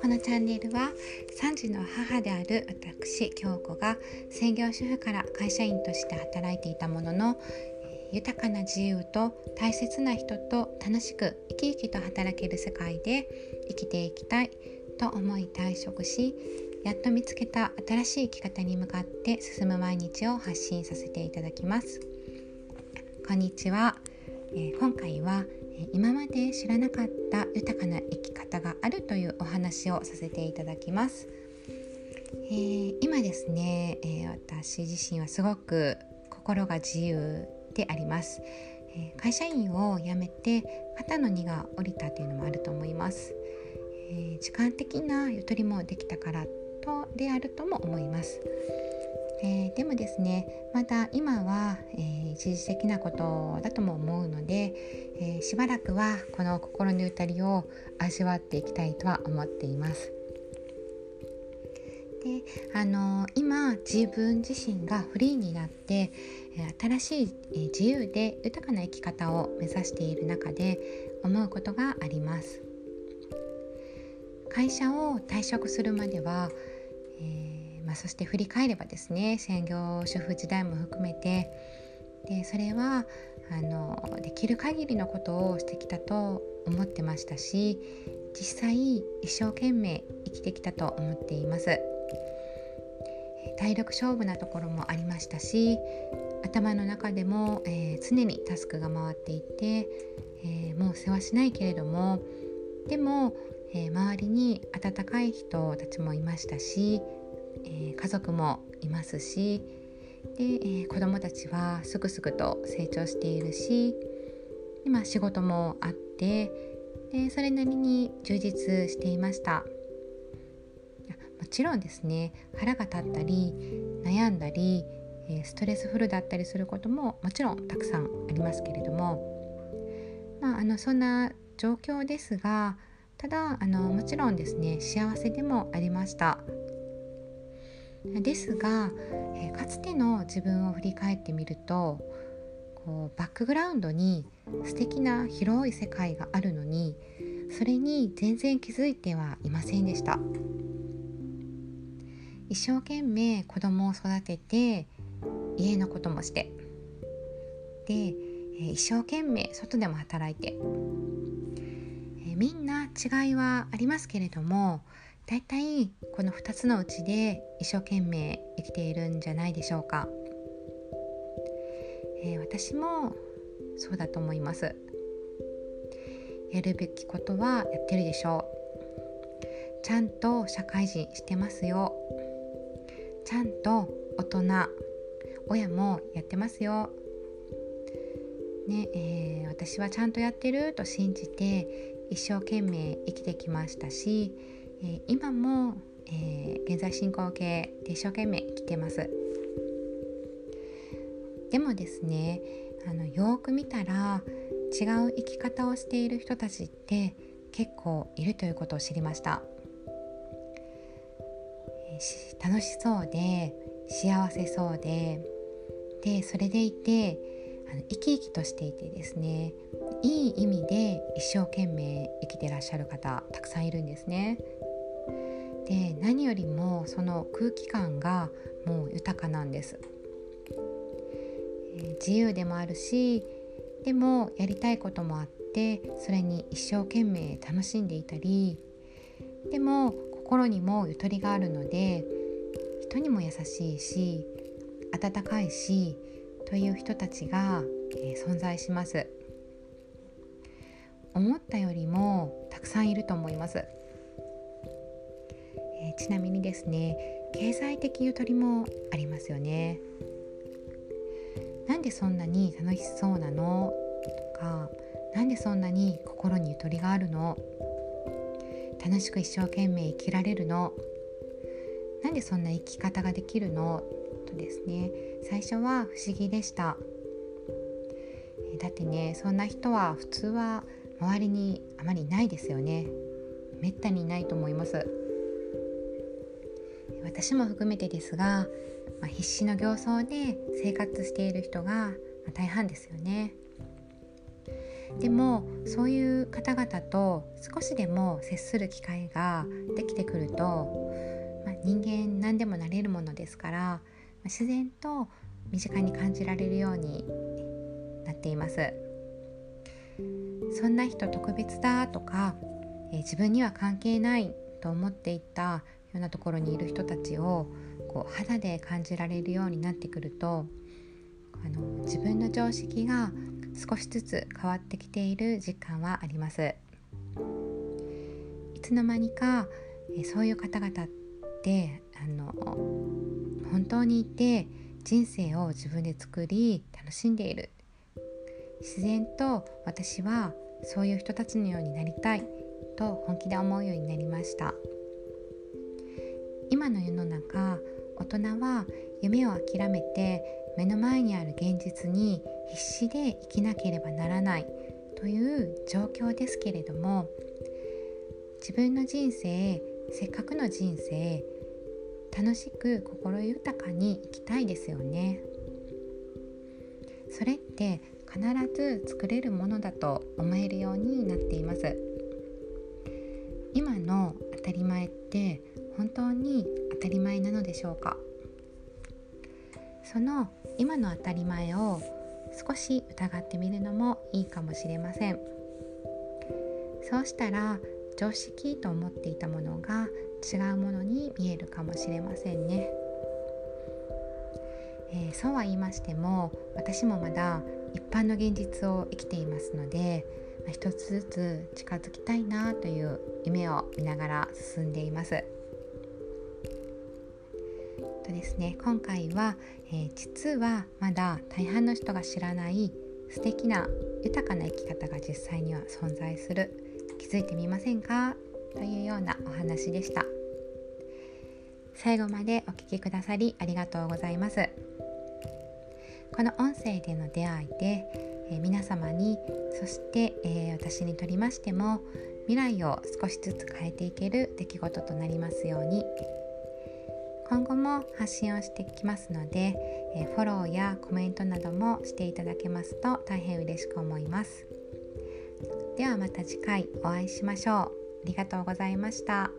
このチャンネルは3児の母である私京子が専業主婦から会社員として働いていたものの豊かな自由と大切な人と楽しく生き生きと働ける世界で生きていきたいと思い退職しやっと見つけた新しい生き方に向かって進む毎日を発信させていただきます。こんにちは、え、今回は今まで知らなかった豊かな生き方があるというお話をさせていただきます、えー、今ですね、えー、私自身はすごく心が自由であります、え会社員を辞めて肩の荷が下りたというのもあると思います、え時間的なゆとりもできたからとであるとも思います。えー、でもですねまだ今は、え、一時的なことだとも思うので、えー、しばらくはこの心のゆたりを味わっていきたいとは思っています。であの今自分自身がフリーになって新しい自由で豊かな生き方を目指している中で思うことがあります。会社を退職するまではえー、まあ、そして振り返ればですね専業主婦時代も含めてでそれはあのできる限りのことをしてきたと思ってましたし実際一生懸命生きてきたと思っています。体力勝負なところもありましたし頭の中でも、えー、常にタスクが回っていて、えー、もう世話しないけれどもでもえー、周りに温かい人たちもいましたし、え、家族もいますしで、えー、子どもたちはすぐすぐと成長しているし今仕事もあってでそれなりに充実していました。もちろんですね腹が立ったり悩んだりストレスフルだったりすることももちろんたくさんありますけれども、まあ、あのそんな状況ですがただあのもちろんですね幸せでもありました。ですが、えかつての自分を振り返ってみるとこうバックグラウンドに素敵な広い世界があるのにそれに全然気づいてはいませんでした。一生懸命子供を育てて家のこともしてで一生懸命外でも働いてみんな違いはありますけれどもだいたいこの2つのうちで一生懸命生きているんじゃないでしょうか、えー、私もそうだと思います。やるべきことはやってるでしょう。ちゃんと社会人してますよ。ちゃんと大人親もやってますよ。ねえー、私はちゃんとやってると信じて一生懸命生きてきましたし、え、今も、え、現在進行形で一生懸命生きてますでもですねあのよく見たら違う生き方をしている人たちって結構いるということを知りました、楽しそうで幸せそうででそれでいてあの生き生きとしていてですねいい意味で一生懸命生きてらっしゃる方たくさんいるんですね。で何よりもその空気感がもう豊かなんです。えー、自由でもあるしでもやりたいこともあってそれに一生懸命楽しんでいたりでも心にもゆとりがあるので人にも優しいし温かいしという人たちが、えー、存在します思ったよりもたくさんいると思います、ちなみにですね経済的ゆとりもありますよね。なんでそんなに楽しそうなの？とかなんでそんなに心にゆとりがあるの？楽しく一生懸命生きられるの？なんでそんな生き方ができるの？とですね最初は不思議でした。だってねそんな人は普通は周りにあまりいないですよね。めったにいないと思います。私も含めてですが、まあ、必死の形相で生活している人が大半ですよね。でもそういう方々と少しでも接する機会ができてくると、まあ、人間何でもなれるものですから、ま、自然と身近に感じられるようになっています。そんな人特別だとか、え、自分には関係ないと思っていたようなところにいる人たちをこう肌で感じられるようになってくるとあの自分の常識が少しずつ変わってきている実感はあります。いつの間にかえそういう方々ってあの本当にいて人生を自分で作り楽しんでいる。自然と私はそういう人たちのようになりたいと本気で思うようになりました。今の世の中大人は夢を諦めて目の前にある現実に必死で生きなければならないという状況ですけれども自分の人生せっかくの人生楽しく心豊かに生きたいですよね。それって必ず作れるものだと思えるようになっています。今の当たり前って本当に当たり前なのでしょうか？その今の当たり前を少し疑ってみるのもいいかもしれません。そうしたら常識と思っていたものが違うものに見えるかもしれませんね、えー、そうは言いましても私もまだ一般の現実を生きていますので一つずつ近づきたいなという夢を見ながら進んでいます。ですね。今回は、えー、実はまだ大半の人が知らない素敵な豊かな生き方が実際には存在する。気づいてみませんか？というようなお話でした。最後までお聴きくださりありがとうございます。この音声での出会いで、えー、皆様にそして、えー、私にとりましても未来を少しずつ変えていける出来事となりますように。今後も発信をしていきますので、えフォローやコメントなどもしていただけますと大変嬉しく思いますではまた次回お会いしましょうありがとうございました。